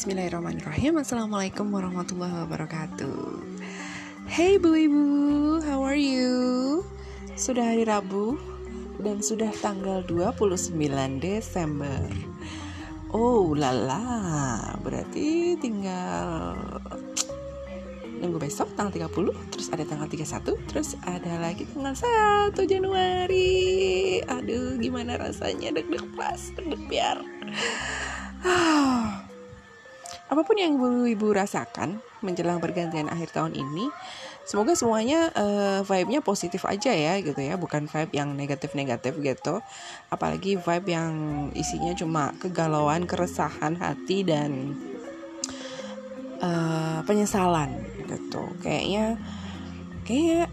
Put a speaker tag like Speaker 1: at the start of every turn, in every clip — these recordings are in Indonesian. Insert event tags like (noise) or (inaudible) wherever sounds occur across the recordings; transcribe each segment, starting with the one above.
Speaker 1: Bismillahirrahmanirrahim. Assalamualaikum warahmatullahi wabarakatuh. Hey bu ibu, how are you? Sudah hari Rabu dan sudah tanggal 29 Desember. Oh lala, berarti tinggal minggu besok tanggal 30 Terus ada tanggal 31 Terus ada lagi tanggal 1 Januari. Aduh gimana rasanya? Deg-deg pas, deg-deg biar apa pun yang ibu-ibu rasakan menjelang pergantian akhir tahun ini, semoga semuanya uh, vibe-nya positif aja ya gitu ya, bukan vibe yang negatif-negatif gitu. Apalagi vibe yang isinya cuma kegalauan, keresahan hati dan uh, penyesalan gitu. Kayaknya kayak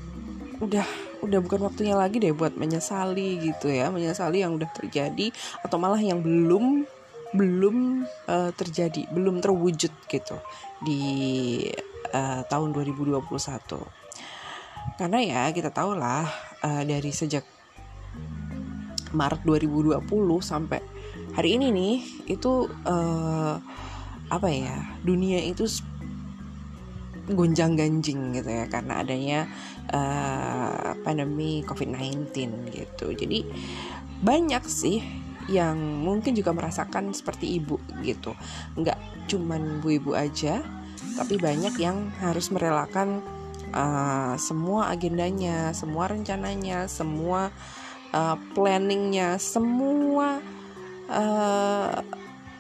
Speaker 1: udah udah bukan waktunya lagi deh buat menyesali gitu ya, menyesali yang udah terjadi atau malah yang belum belum uh, terjadi, belum terwujud gitu di uh, tahun 2021. Karena ya kita tahu lah uh, dari sejak Maret 2020 sampai hari ini nih itu uh, apa ya dunia itu gonjang ganjing gitu ya karena adanya uh, pandemi COVID-19 gitu. Jadi banyak sih yang mungkin juga merasakan seperti ibu gitu. Nggak cuman bu ibu aja tapi banyak yang harus merelakan uh, semua agendanya semua rencananya semua uh, planningnya semua uh,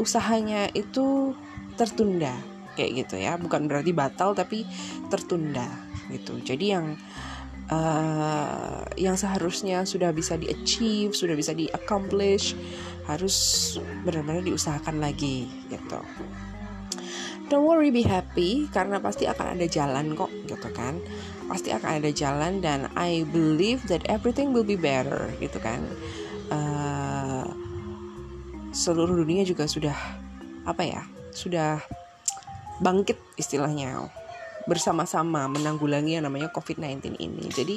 Speaker 1: usahanya itu tertunda kayak gitu ya. Bukan berarti batal tapi tertunda gitu. Jadi yang uh, yang seharusnya sudah bisa di achieve, sudah bisa di accomplish, harus benar-benar diusahakan lagi gitu. Don't worry, be happy karena pasti akan ada jalan kok gitu kan. Pasti akan ada jalan dan I believe that everything will be better gitu kan. Uh, seluruh dunia juga sudah apa ya? Sudah bangkit istilahnya bersama-sama menanggulangi yang namanya COVID-19 ini. Jadi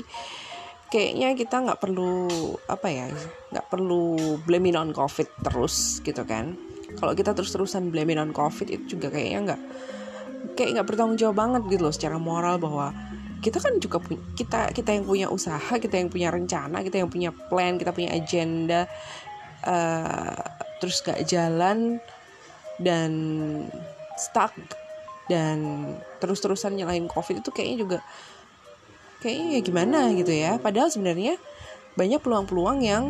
Speaker 1: kayaknya kita nggak perlu apa ya, nggak perlu blaming on COVID terus gitu kan. Kalau kita terus-terusan blaming on COVID itu juga kayaknya nggak kayak nggak bertanggung jawab banget gitu loh secara moral bahwa kita kan juga punya kita kita yang punya usaha kita yang punya rencana kita yang punya plan kita punya agenda uh, terus gak jalan dan stuck dan terus-terusan nyalain covid itu kayaknya juga kayaknya ya gimana gitu ya padahal sebenarnya banyak peluang-peluang yang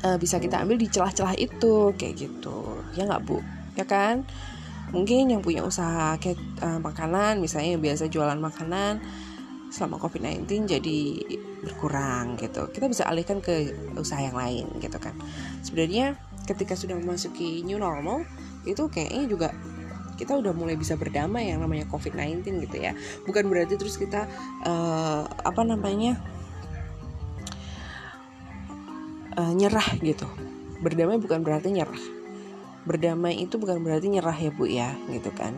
Speaker 1: uh, bisa kita ambil di celah-celah itu kayak gitu ya nggak bu ya kan mungkin yang punya usaha kayak uh, makanan misalnya yang biasa jualan makanan selama COVID-19 jadi berkurang gitu. Kita bisa alihkan ke usaha yang lain gitu kan. Sebenarnya ketika sudah memasuki new normal itu kayaknya juga kita udah mulai bisa berdamai yang namanya COVID-19 gitu ya. Bukan berarti terus kita uh, apa namanya uh, nyerah gitu. Berdamai bukan berarti nyerah. Berdamai itu bukan berarti nyerah ya bu ya gitu kan.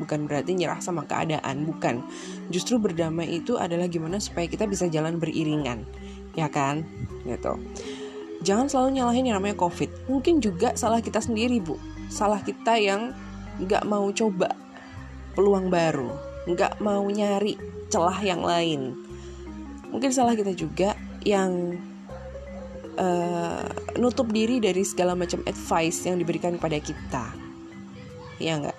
Speaker 1: Bukan berarti nyerah sama keadaan bukan. Justru berdamai itu adalah gimana supaya kita bisa jalan beriringan ya kan gitu. Jangan selalu nyalahin yang namanya covid. Mungkin juga salah kita sendiri bu. Salah kita yang nggak mau coba peluang baru, nggak mau nyari celah yang lain. Mungkin salah kita juga yang uh, nutup diri dari segala macam advice yang diberikan kepada kita. Ya nggak?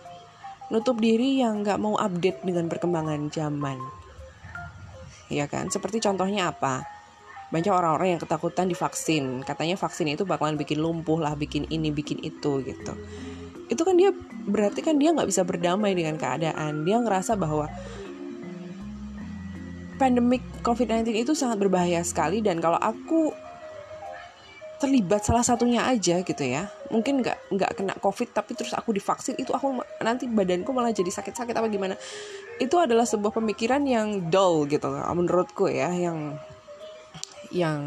Speaker 1: Nutup diri yang nggak mau update dengan perkembangan zaman. Ya kan? Seperti contohnya apa? Banyak orang-orang yang ketakutan divaksin. Katanya vaksin itu bakalan bikin lumpuh lah, bikin ini, bikin itu gitu itu kan dia berarti kan dia nggak bisa berdamai dengan keadaan. Dia ngerasa bahwa pandemik COVID-19 itu sangat berbahaya sekali dan kalau aku terlibat salah satunya aja gitu ya mungkin nggak nggak kena covid tapi terus aku divaksin itu aku nanti badanku malah jadi sakit-sakit apa gimana. Itu adalah sebuah pemikiran yang dull gitu menurutku ya yang yang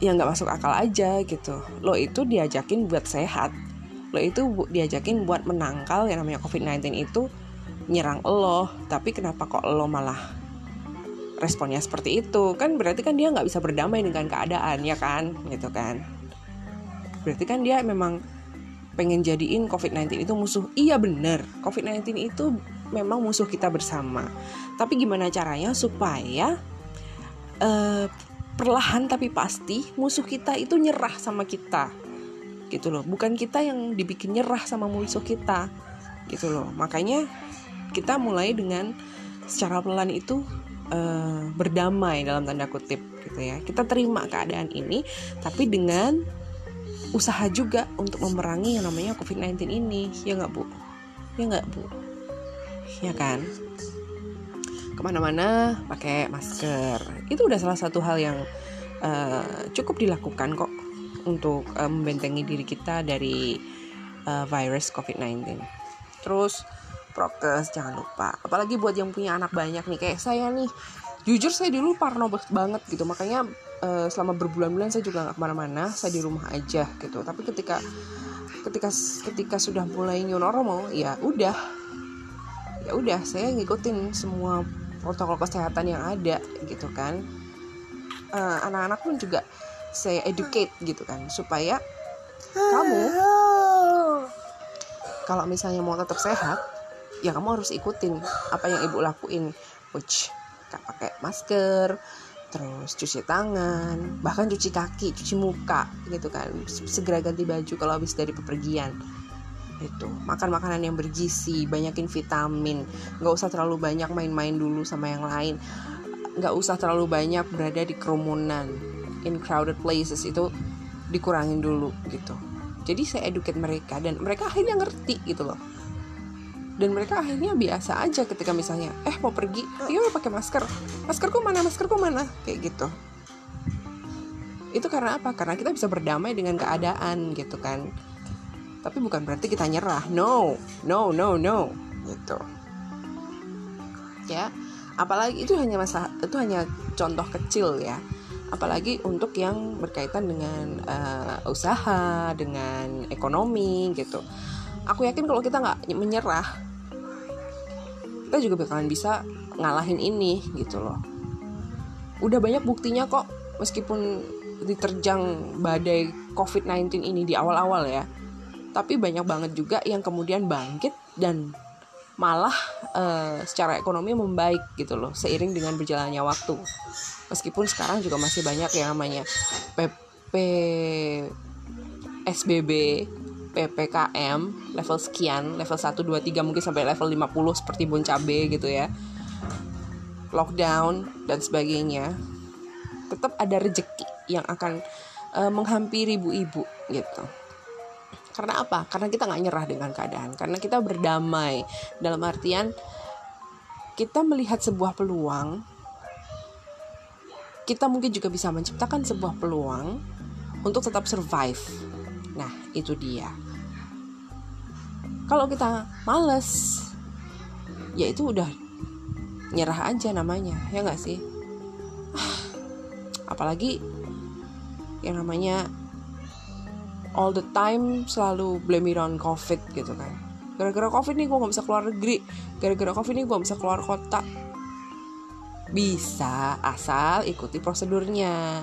Speaker 1: yang nggak masuk akal aja gitu. Lo itu diajakin buat sehat. Lo itu diajakin buat menangkal yang namanya covid-19 itu nyerang lo. Tapi kenapa kok lo malah responnya seperti itu? Kan berarti kan dia nggak bisa berdamai dengan keadaan ya kan? Gitu kan. Berarti kan dia memang pengen jadiin COVID-19 itu musuh. Iya bener, COVID-19 itu memang musuh kita bersama. Tapi gimana caranya supaya uh, perlahan tapi pasti musuh kita itu nyerah sama kita. Gitu loh. Bukan kita yang dibikin nyerah sama musuh kita. Gitu loh. Makanya kita mulai dengan secara pelan itu uh, berdamai dalam tanda kutip gitu ya. Kita terima keadaan ini tapi dengan usaha juga untuk memerangi yang namanya COVID-19 ini. Ya nggak bu? Ya nggak bu? Ya kan ke mana-mana pakai masker. Itu udah salah satu hal yang uh, cukup dilakukan kok untuk uh, membentengi diri kita dari uh, virus COVID-19 terus prokes jangan lupa. Apalagi buat yang punya anak banyak nih kayak saya nih. Jujur saya dulu parno banget gitu. Makanya uh, selama berbulan-bulan saya juga nggak ke mana-mana. Saya di rumah aja gitu. Tapi ketika ketika ketika sudah mulai new normal ya udah. Ya udah saya ngikutin semua protokol kesehatan yang ada gitu kan. Uh, anak-anak pun juga saya educate gitu kan supaya kamu kalau misalnya mau tetap sehat ya kamu harus ikutin apa yang ibu lakuin. Which pakai masker terus cuci tangan bahkan cuci kaki cuci muka gitu kan. Segera ganti baju kalau habis dari pepergian itu makan makanan yang bergizi banyakin vitamin. Nggak usah terlalu banyak main-main dulu sama yang lain. Nggak usah terlalu banyak berada di kerumunan in crowded places itu dikurangin dulu gitu. Jadi saya educate mereka dan mereka akhirnya ngerti gitu loh. Dan mereka akhirnya biasa aja ketika misalnya eh mau pergi? Yuk pakai masker. Maskerku mana? Maskerku mana? Kayak gitu. Itu karena apa? Karena kita bisa berdamai dengan keadaan gitu kan tapi bukan berarti kita nyerah. No. No no no. Gitu. Ya. Apalagi itu hanya masalah itu hanya contoh kecil ya. Apalagi untuk yang berkaitan dengan uh, usaha dengan ekonomi gitu. Aku yakin kalau kita nggak menyerah kita juga bakalan bisa ngalahin ini gitu loh. Udah banyak buktinya kok meskipun diterjang badai COVID-19 ini di awal-awal ya tapi banyak banget juga yang kemudian bangkit dan malah uh, secara ekonomi membaik gitu loh seiring dengan berjalannya waktu. Meskipun sekarang juga masih banyak yang namanya PP SBB PPKM level sekian level 1 2 3 mungkin sampai level 50 seperti bon cabe gitu ya. Lockdown dan sebagainya. Tetap ada rejeki yang akan uh, menghampiri ibu-ibu gitu karena apa? Karena kita nggak nyerah dengan keadaan. Karena kita berdamai. Dalam artian kita melihat sebuah peluang. Kita mungkin juga bisa menciptakan sebuah peluang untuk tetap survive. Nah, itu dia. Kalau kita males, ya itu udah nyerah aja namanya, ya nggak sih? Apalagi yang namanya all the time selalu blame it on covid gitu kan. Gara-gara covid nih gue gak bisa keluar negeri. Gara-gara covid nih gue gak bisa keluar kota. Bisa asal ikuti prosedurnya.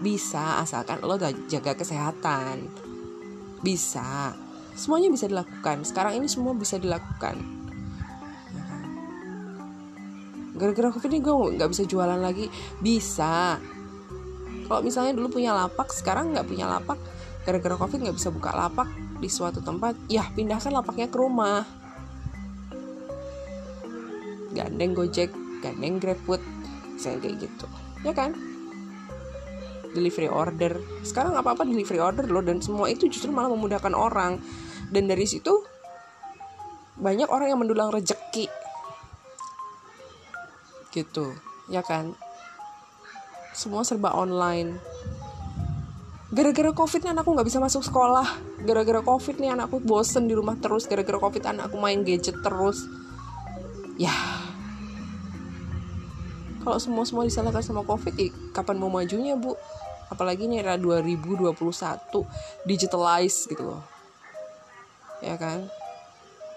Speaker 1: Bisa asalkan lo jaga kesehatan. Bisa. Semuanya bisa dilakukan. Sekarang ini semua bisa dilakukan. Ya kan? gara-gara covid ini gue nggak bisa jualan lagi. Bisa. Kalau misalnya dulu punya lapak sekarang nggak punya lapak gara-gara covid nggak bisa buka lapak di suatu tempat ya pindahkan lapaknya ke rumah. Gandeng gojek gandeng grabfood saya kayak gitu. Ya kan? Delivery order. Sekarang apa apa delivery order loh dan semua itu justru malah memudahkan orang. Dan dari situ banyak orang yang mendulang rejeki. Gitu ya kan? Semua serba online gara-gara covid nih anakku nggak bisa masuk sekolah. Gara-gara covid nih anakku bosen di rumah terus. Gara-gara covid anakku main gadget terus. Ya. Kalau semua semua disalahkan sama covid ya kapan mau majunya bu? Apalagi ini era 2021 digitalize gitu loh. Ya kan?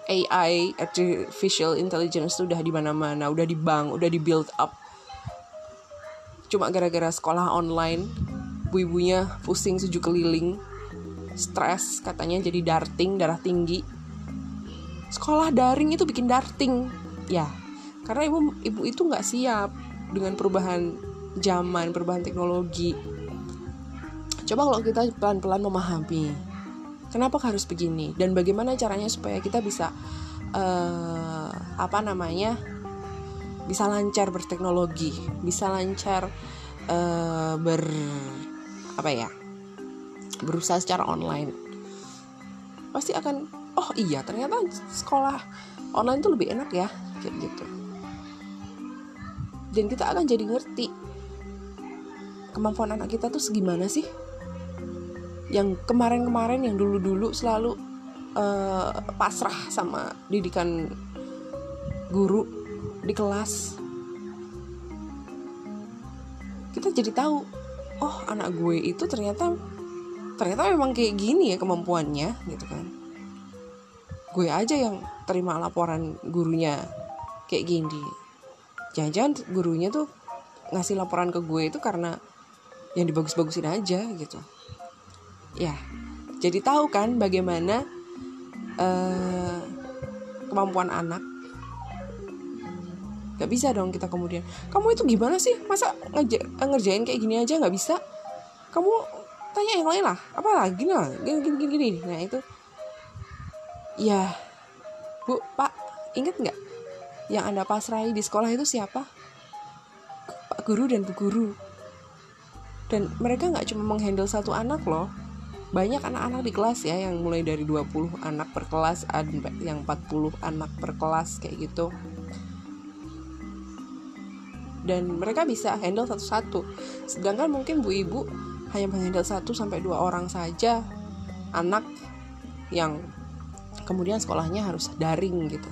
Speaker 1: AI artificial intelligence itu udah di mana-mana udah di bank udah di build up. Cuma gara-gara sekolah online ibu-ibunya pusing sejuk keliling stres katanya jadi darting darah tinggi. Sekolah daring itu bikin darting. Ya karena ibu ibu itu nggak siap dengan perubahan zaman perubahan teknologi. Coba kalau kita pelan-pelan memahami kenapa harus begini? Dan bagaimana caranya supaya kita bisa uh, apa namanya bisa lancar berteknologi bisa lancar uh, ber apa ya berusaha secara online pasti akan oh iya ternyata sekolah online itu lebih enak ya kayak gitu. Dan kita akan jadi ngerti kemampuan anak kita tuh segimana sih? Yang kemarin-kemarin yang dulu-dulu selalu uh, pasrah sama didikan guru di kelas. Kita jadi tahu oh anak gue itu ternyata ternyata memang kayak gini ya kemampuannya gitu kan. Gue aja yang terima laporan gurunya kayak gini. Jangan-jangan gurunya tuh ngasih laporan ke gue itu karena yang dibagus-bagusin aja gitu. Ya jadi tahu kan bagaimana uh, kemampuan anak Gak bisa dong kita kemudian. Kamu itu gimana sih? Masa ngerjain kayak gini aja gak bisa? Kamu tanya yang lain lah. Apa lagi lah? Gini gini gini, gini. nah itu. Ya bu pak inget nggak? Yang anda pasrai di sekolah itu siapa? Pak guru dan bu guru. Dan mereka nggak cuma menghandle satu anak loh. Banyak anak-anak di kelas ya yang mulai dari 20 anak per kelas ada yang 40 anak per kelas kayak gitu dan mereka bisa handle satu-satu sedangkan mungkin bu ibu hanya menghandle satu sampai dua orang saja anak yang kemudian sekolahnya harus daring gitu.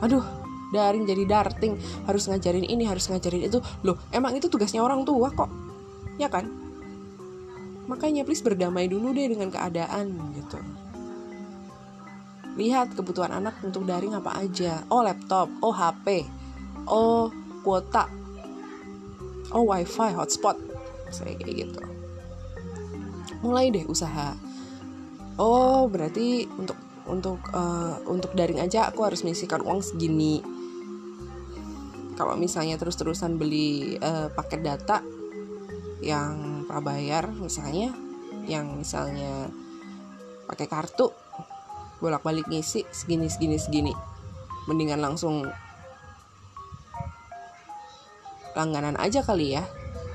Speaker 1: Aduh, daring jadi darting, harus ngajarin ini, harus ngajarin itu. Loh, emang itu tugasnya orang tua kok. Ya kan? Makanya please berdamai dulu deh dengan keadaan gitu. Lihat kebutuhan anak untuk daring apa aja. Oh, laptop, oh HP, oh kuota, oh wifi hotspot. Saya kayak gitu. Mulai deh usaha. Oh berarti untuk untuk uh, untuk daring aja aku harus mengisikan uang segini. Kalau misalnya terus-terusan beli uh, paket data yang prabayar misalnya yang misalnya pakai kartu bolak-balik ngisi segini segini segini. Mendingan langsung langganan aja kali ya.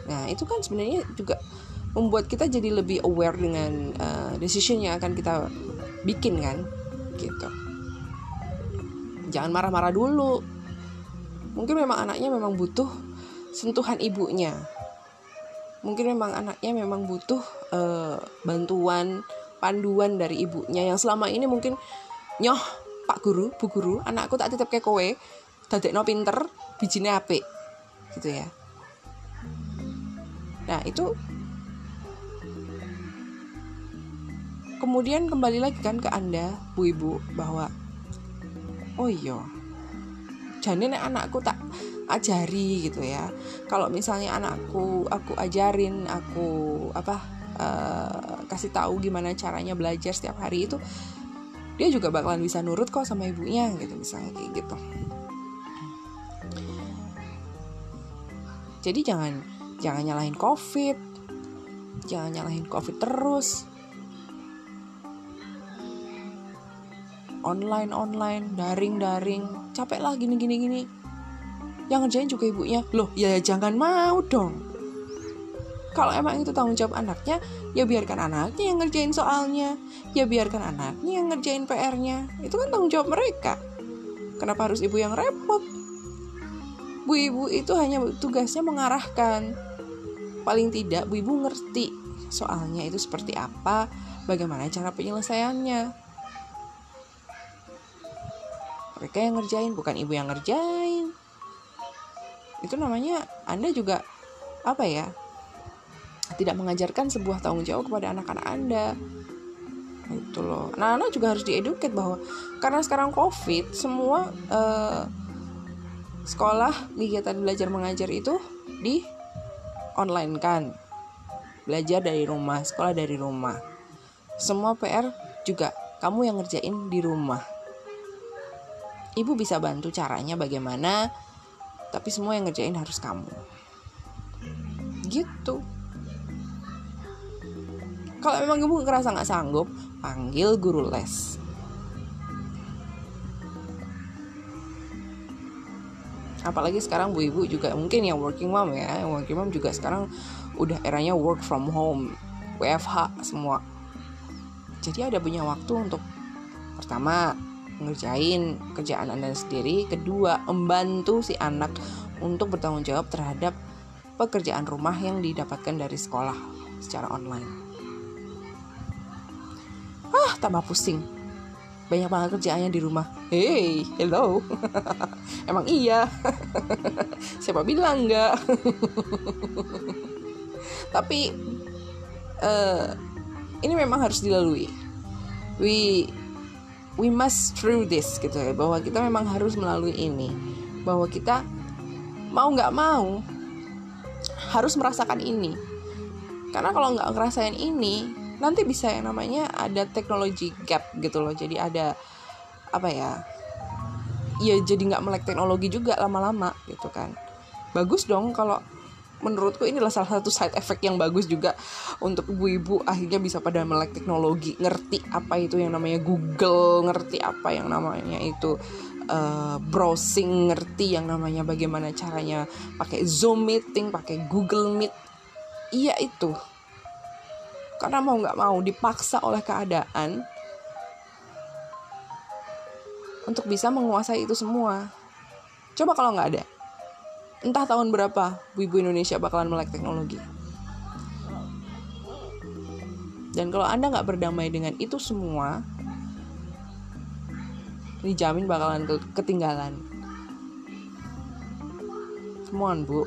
Speaker 1: Nah itu kan sebenarnya juga membuat kita jadi lebih aware dengan uh, decision yang akan kita bikin kan gitu. Jangan marah-marah dulu. Mungkin memang anaknya memang butuh sentuhan ibunya. Mungkin memang anaknya memang butuh uh, bantuan panduan dari ibunya. Yang selama ini mungkin nyoh pak guru bu guru anakku tak titip ke kowe no pinter bijine apik gitu ya. Nah itu kemudian kembali lagi kan ke anda bu ibu bahwa oh iya jadi anakku tak ajari gitu ya. Kalau misalnya anakku aku ajarin aku apa uh, kasih tahu gimana caranya belajar setiap hari itu dia juga bakalan bisa nurut kok sama ibunya gitu misalnya kayak gitu jadi jangan jangan nyalahin covid. Jangan nyalahin covid terus. Online online daring daring. Capek lah gini gini gini. Yang ngerjain juga ibunya loh ya jangan mau dong. Kalau emang itu tanggung jawab anaknya ya biarkan anaknya yang ngerjain soalnya. Ya biarkan anaknya yang ngerjain PR-nya itu kan tanggung jawab mereka. Kenapa harus ibu yang repot Bu ibu itu hanya tugasnya mengarahkan. Paling tidak bu ibu ngerti soalnya itu seperti apa, bagaimana cara penyelesaiannya. Mereka yang ngerjain, bukan ibu yang ngerjain. Itu namanya Anda juga apa ya? Tidak mengajarkan sebuah tanggung jawab kepada anak-anak Anda itu loh. Nah, anak juga harus dieduket bahwa karena sekarang COVID semua uh, sekolah kegiatan belajar mengajar itu di online kan? Belajar dari rumah sekolah dari rumah. Semua PR juga kamu yang ngerjain di rumah. Ibu bisa bantu caranya bagaimana tapi semua yang ngerjain harus kamu. Gitu. Kalau memang ibu ngerasa nggak sanggup panggil guru les apalagi sekarang bu ibu juga mungkin yang working mom ya yang working mom juga sekarang udah eranya work from home WFH semua. Jadi ada punya waktu untuk pertama ngerjain kerjaan anda sendiri kedua membantu si anak untuk bertanggung jawab terhadap pekerjaan rumah yang didapatkan dari sekolah secara online. Ah tambah pusing banyak banget kerjaannya di rumah. Hey, hello. (laughs) Emang iya. (laughs) Siapa bilang enggak? (laughs) Tapi uh, ini memang harus dilalui. We we must through this gitu ya bahwa kita memang harus melalui ini bahwa kita mau nggak mau harus merasakan ini karena kalau nggak ngerasain ini nanti bisa yang namanya ada teknologi gap gitu loh. Jadi ada apa ya ya jadi nggak melek teknologi juga lama-lama gitu kan. Bagus dong kalau menurutku ini adalah salah satu side effect yang bagus juga untuk ibu-ibu akhirnya bisa pada melek teknologi. Ngerti apa itu yang namanya Google ngerti apa yang namanya itu uh, browsing ngerti yang namanya bagaimana caranya pakai Zoom meeting pakai Google Meet. Iya itu karena mau nggak mau dipaksa oleh keadaan untuk bisa menguasai itu semua. Coba kalau nggak ada, entah tahun berapa ibu Indonesia bakalan melek teknologi. Dan kalau anda nggak berdamai dengan itu semua, dijamin bakalan ketinggalan. Come on bu,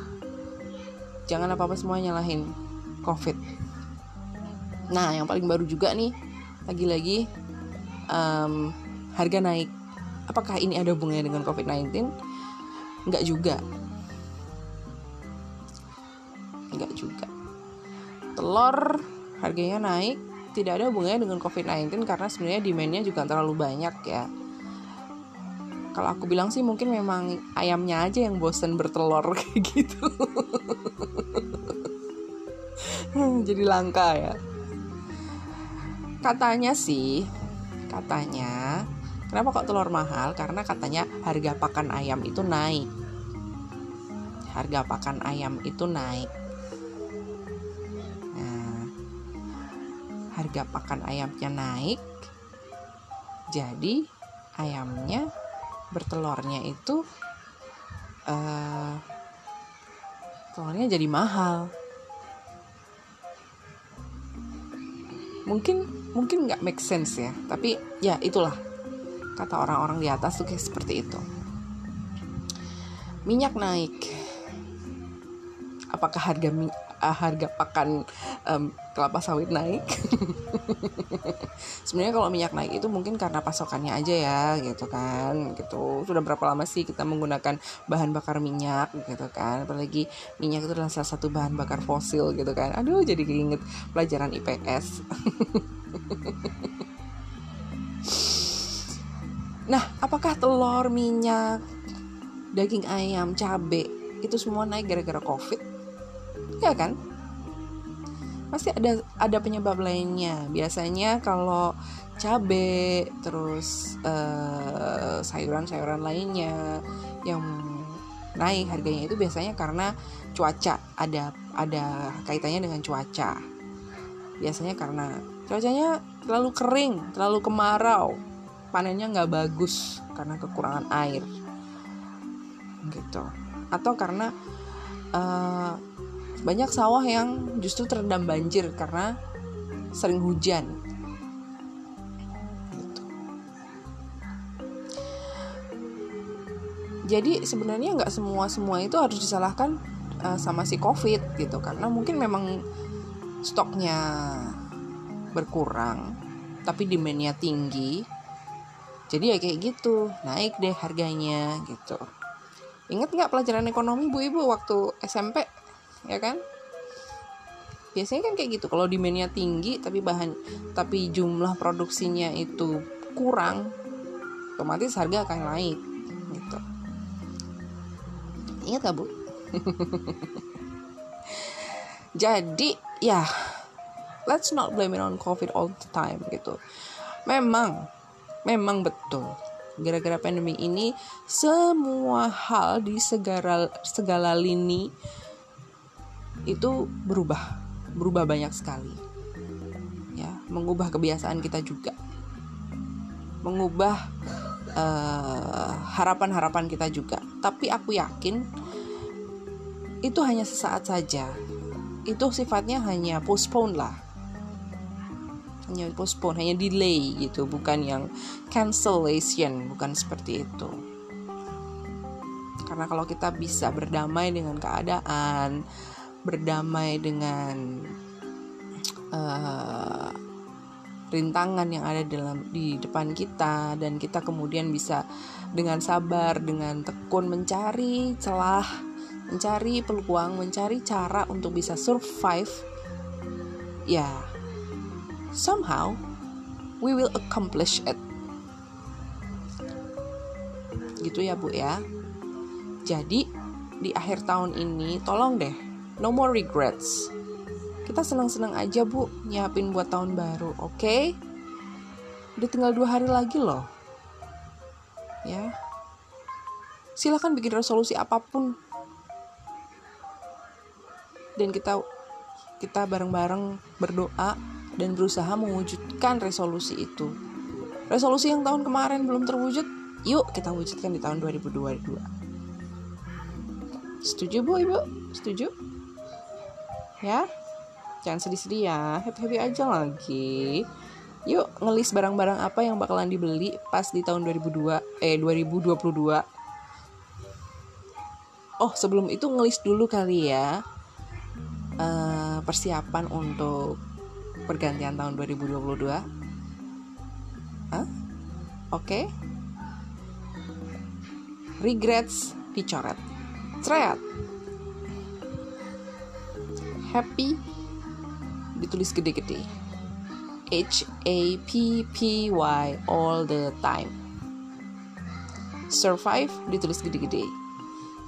Speaker 1: jangan apa-apa semua nyalahin COVID Nah, yang paling baru juga nih, lagi-lagi um, harga naik. Apakah ini ada hubungannya dengan COVID-19? Enggak juga. Enggak juga. Telur harganya naik tidak ada hubungannya dengan COVID-19 karena sebenarnya demandnya juga terlalu banyak ya. Kalau aku bilang sih mungkin memang ayamnya aja yang bosen bertelur (laughs) kayak gitu. (laughs) Jadi langka ya katanya sih katanya kenapa kok telur mahal? Karena katanya harga pakan ayam itu naik. Harga pakan ayam itu naik. Nah harga pakan ayamnya naik jadi ayamnya bertelurnya itu uh, telurnya jadi mahal. Mungkin mungkin nggak make sense ya tapi ya itulah kata orang-orang di atas tuh kayak seperti itu. Minyak naik. Apakah harga uh, harga pakan um, kelapa sawit naik? (laughs) Sebenarnya kalau minyak naik itu mungkin karena pasokannya aja ya gitu kan gitu. Sudah berapa lama sih kita menggunakan bahan bakar minyak gitu kan? Apalagi minyak itu adalah salah satu bahan bakar fosil gitu kan? Aduh jadi keinget pelajaran IPS (laughs) nah apakah telur minyak daging ayam cabai itu semua naik gara-gara covid? Ya kan? Pasti ada ada penyebab lainnya. Biasanya kalau cabe terus sayuran sayuran-sayuran lainnya yang naik harganya itu biasanya karena cuaca. Ada ada kaitannya dengan cuaca. Biasanya karena cuacanya terlalu kering terlalu kemarau. Panennya nggak bagus karena kekurangan air. Gitu. Atau karena uh, banyak sawah yang justru terendam banjir karena sering hujan. Gitu. jadi sebenarnya nggak semua semua itu harus disalahkan uh, sama si covid gitu. Karena mungkin memang stoknya berkurang tapi demandnya tinggi. Jadi ya kayak gitu naik deh harganya gitu. Ingat nggak pelajaran ekonomi bu ibu waktu SMP ya kan? Biasanya kan kayak gitu kalau demandnya tinggi tapi bahan tapi jumlah produksinya itu kurang otomatis harga akan naik gitu. Ingat gak bu? (laughs) Jadi ya let's not blame it on covid all the time gitu. Memang memang betul. Gara-gara pandemi ini semua hal di segala segala lini itu berubah. Berubah banyak sekali. Ya mengubah kebiasaan kita juga. Mengubah eh, harapan-harapan kita juga. Tapi aku yakin itu hanya sesaat saja. Itu sifatnya hanya postpone lah hanya postpone hanya delay gitu bukan yang cancellation bukan seperti itu. Karena kalau kita bisa berdamai dengan keadaan berdamai dengan uh, rintangan yang ada dalam di depan kita dan kita kemudian bisa dengan sabar dengan tekun mencari celah mencari peluang mencari cara untuk bisa survive ya somehow we will accomplish it. Gitu ya, Bu ya. Jadi di akhir tahun ini tolong deh no more regrets. Kita senang-senang aja, Bu, nyiapin buat tahun baru, oke? Okay? Udah tinggal dua hari lagi loh. Ya. Silahkan bikin resolusi apa pun. Dan kita kita bareng-bareng berdoa dan berusaha mewujudkan resolusi itu. Resolusi yang tahun kemarin belum terwujud, yuk kita wujudkan di tahun 2022. Setuju Bu Ibu? Setuju? Ya? Jangan sedih-sedih ya, happy-happy aja lagi. Yuk ngelis barang-barang apa yang bakalan dibeli pas di tahun 2002 eh 2022. Oh, sebelum itu ngelis dulu kali ya. Uh, persiapan untuk pergantian tahun 2022? Hah? Oke. Okay. Regrets dicoret. Cret. Happy ditulis gede-gede. H A P P Y all the time. Survive ditulis gede-gede.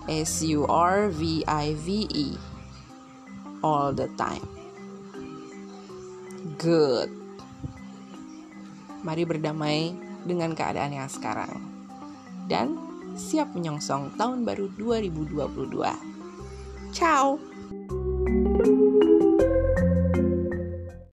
Speaker 1: S U R V I V E all the time good. Mari berdamai dengan keadaan yang sekarang dan siap menyongsong tahun baru 2022. Ciao. thank you